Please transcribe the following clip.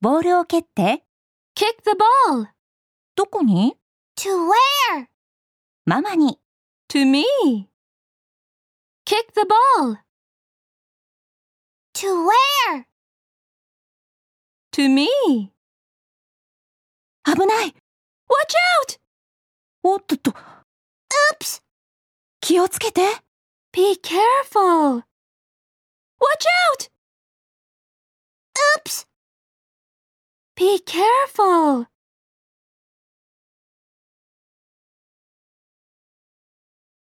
ボールを蹴って。Kick the ball. どこに To where? ママに。To me. Kick the ball. To where? To me. 危ない。Watch out! おっとっと。Oops! 気をつけて。Be careful. Be careful.